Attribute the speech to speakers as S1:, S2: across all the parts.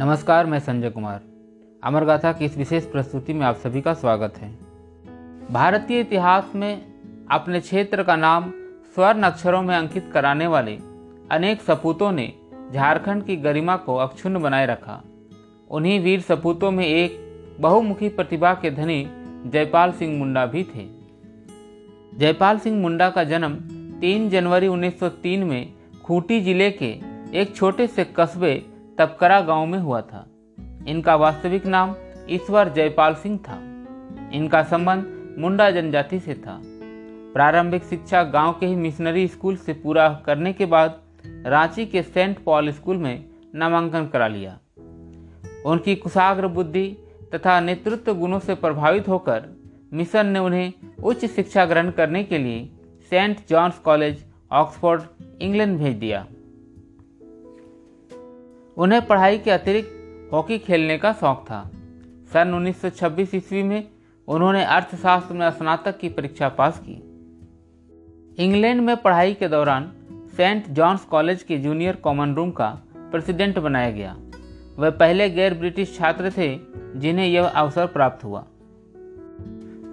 S1: नमस्कार, मैं संजय कुमार। अमर गाथा की इस विशेष प्रस्तुति में आप सभी का स्वागत है। भारतीय इतिहास में अपने क्षेत्र का नाम स्वर्ण अक्षरों में अंकित कराने वाले अनेक सपूतों ने झारखंड की गरिमा को अक्षुण्ण बनाए रखा। उन्हीं वीर सपूतों में एक बहुमुखी प्रतिभा के धनी जयपाल सिंह मुंडा भी थे। जयपाल सिंह मुंडा का जन्म 3 जनवरी 1903 में खूंटी ज़िले के एक छोटे से कस्बे तबकरा गाँव में हुआ था। इनका वास्तविक नाम ईश्वर जयपाल सिंह था। इनका संबंध मुंडा जनजाति से था। प्रारंभिक शिक्षा गाँव के ही मिशनरी स्कूल से पूरा करने के बाद रांची के सेंट पॉल स्कूल में नामांकन करा लिया। उनकी कुशाग्र बुद्धि तथा नेतृत्व गुणों से प्रभावित होकर मिशन ने उन्हें उच्च शिक्षा ग्रहण करने के लिए saint John's college, Oxford, England भेज दिया। उन्हें पढ़ाई के अतिरिक्त हॉकी खेलने का शौक था। सन 1926 ईस्वी में उन्होंने अर्थशास्त्र में स्नातक की परीक्षा पास की। इंग्लैंड में पढ़ाई के दौरान सेंट जॉन्स कॉलेज के जूनियर कॉमन रूम का प्रेसिडेंट बनाया गया। वह पहले गैर ब्रिटिश छात्र थे, जिन्हें यह अवसर प्राप्त हुआ।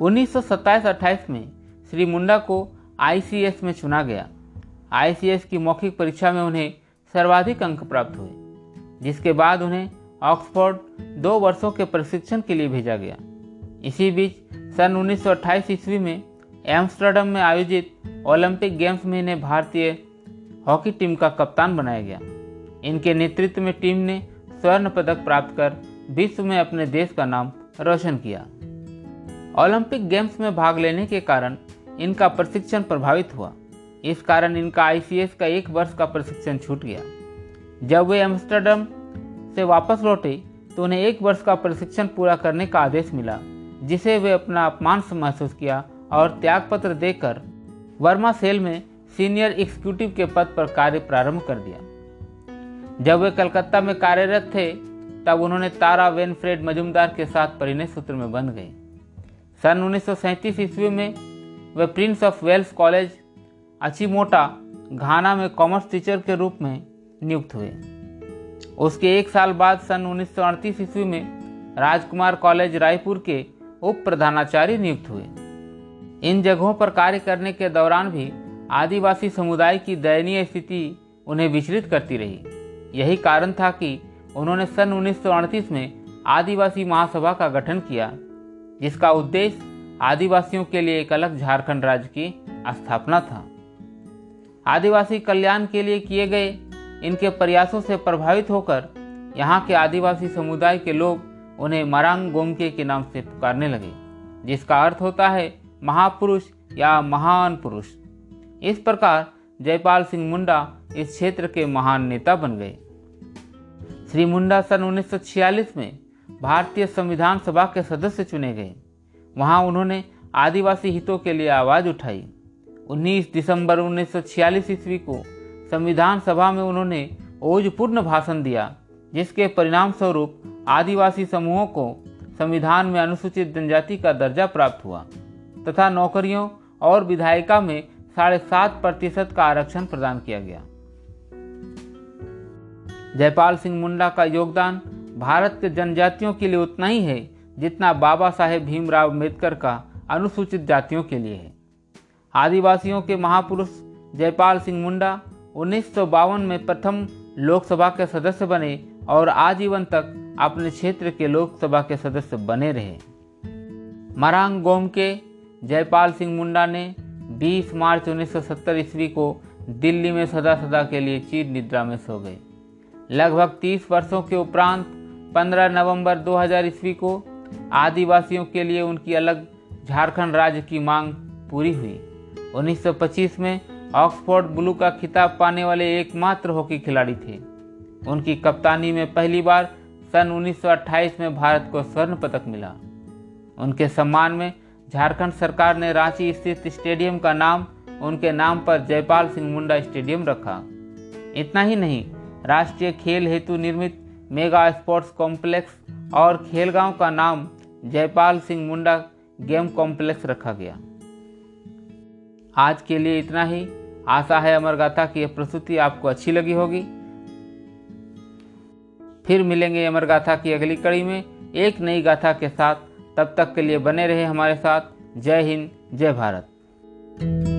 S1: 1927-28 में श्री मुंडा को आईसीएस में चुना गया। आईसीएस की मौखिक परीक्षा में उन्हें सर्वाधिक अंक प्राप्त हुए। जिसके बाद उन्हें ऑक्सफोर्ड दो वर्षों के प्रशिक्षण के लिए भेजा गया। इसी बीच, सन 1928 ईस्वी में एम्स्टर्डम में आयोजित ओलंपिक गेम्स में इन्हें भारतीय हॉकी टीम का कप्तान बनाया गया। इनके नेतृत्व में टीम ने स्वर्ण पदक प्राप्त कर विश्व में अपने देश का नाम रोशन किया। ओलंपिक गेम्स में भाग लेने के कारण इनका प्रशिक्षण प्रभावित हुआ। इस कारण इनका आईसीएस का एक वर्ष का प्रशिक्षण छूट गया। जब वे एम्स्टर्डम से वापस लौटे तो उन्हें एक वर्ष का प्रशिक्षण पूरा करने का आदेश मिला, जिसे वे अपना अपमान महसूस किया और त्यागपत्र देकर वर्मा सेल में सीनियर एग्जीक्यूटिव के पद पर कार्य प्रारंभ कर दिया। जब वे कलकत्ता में कार्यरत थे, तब उन्होंने तारा वेनफ्रेड मजुमदार के साथ परिणय सूत्र में बंध गए। सन उन्नीस सौ सैंतीस ईस्वी में वे prince of Wales college, Achimota, Ghana में कॉमर्स टीचर के रूप में नियुक्त हुए। उसके एक साल बाद सन उन्नीस सौ अड़तीस ईस्वी में राजकुमार कॉलेज रायपुर के उप प्रधानाचार्य नियुक्त हुए। इन जगहों पर कार्य करने के दौरान भी आदिवासी समुदाय की दयनीय स्थिति उन्हें विचलित करती रही। यही कारण था कि उन्होंने सन उन्नीस सौ अड़तीस में आदिवासी महासभा का गठन किया, जिसका उद्देश्य आदिवासियों के लिए एक अलग झारखंड राज्य की स्थापना था। आदिवासी कल्याण के लिए किए गए इनके प्रयासों से प्रभावित होकर यहाँ के आदिवासी समुदाय के लोग उन्हें मरांग गोमके के नाम से पुकारने लगे, जिसका अर्थ होता है महापुरुष या महान पुरुष। इस प्रकार जयपाल सिंह मुंडा इस क्षेत्र के महान नेता बन गए। श्री मुंडा सन 1946 में भारतीय संविधान सभा के सदस्य चुने गए। वहाँ उन्होंने आदिवासी हितों के लिए आवाज़ उठाई। 19 दिसंबर 1946 ईस्वी को संविधान सभा में उन्होंने ओजपूर्ण भाषण दिया, जिसके परिणाम स्वरूप आदिवासी समूहों को संविधान में अनुसूचित जनजाति का दर्जा प्राप्त हुआ, तथा नौकरियों और विधायिका में साढ़े सात प्रतिशत का आरक्षण प्रदान किया गया। जयपाल सिंह मुंडा का योगदान भारत के जनजातियों के लिए उतना ही है, जितना बाबा साहेब भीमराव अंबेडकर का अनुसूचित जातियों के लिए है। आदिवासियों के महापुरुष जयपाल सिंह मुंडा उन्नीस सौ बावन में प्रथम लोकसभा के सदस्य बने और आजीवन तक अपने क्षेत्र के लोकसभा के सदस्य बने रहे। मरांग गोम के जयपाल सिंह मुंडा ने 20 मार्च 1970 ईस्वी को दिल्ली में सदा सदा के लिए चीर निद्रा में सो गए। लगभग 30 वर्षों के उपरांत 15 नवंबर 2000 ईस्वी को आदिवासियों के लिए उनकी अलग झारखंड राज्य की मांग पूरी हुई। 1925 में ऑक्सफोर्ड ब्लू का खिताब पाने वाले एकमात्र हॉकी खिलाड़ी थे। उनकी कप्तानी में पहली बार सन 1928 में भारत को स्वर्ण पदक मिला। उनके सम्मान में झारखंड सरकार ने रांची स्थित स्टेडियम का नाम, उनके नाम पर जयपाल सिंह मुंडा स्टेडियम रखा। इतना ही नहीं, राष्ट्रीय खेल हेतु निर्मित मेगा स्पोर्ट्स कॉम्प्लेक्स और खेलगांव का नाम जयपाल सिंह मुंडा गेम कॉम्प्लेक्स रखा गया। आज के लिए इतना ही। आशा है अमर गाथा की यह प्रस्तुति आपको अच्छी लगी होगी। फिर मिलेंगे अमर गाथा की अगली कड़ी में एक नई गाथा के साथ। तब तक के लिए बने रहे हमारे साथ। जय हिंद, जय भारत।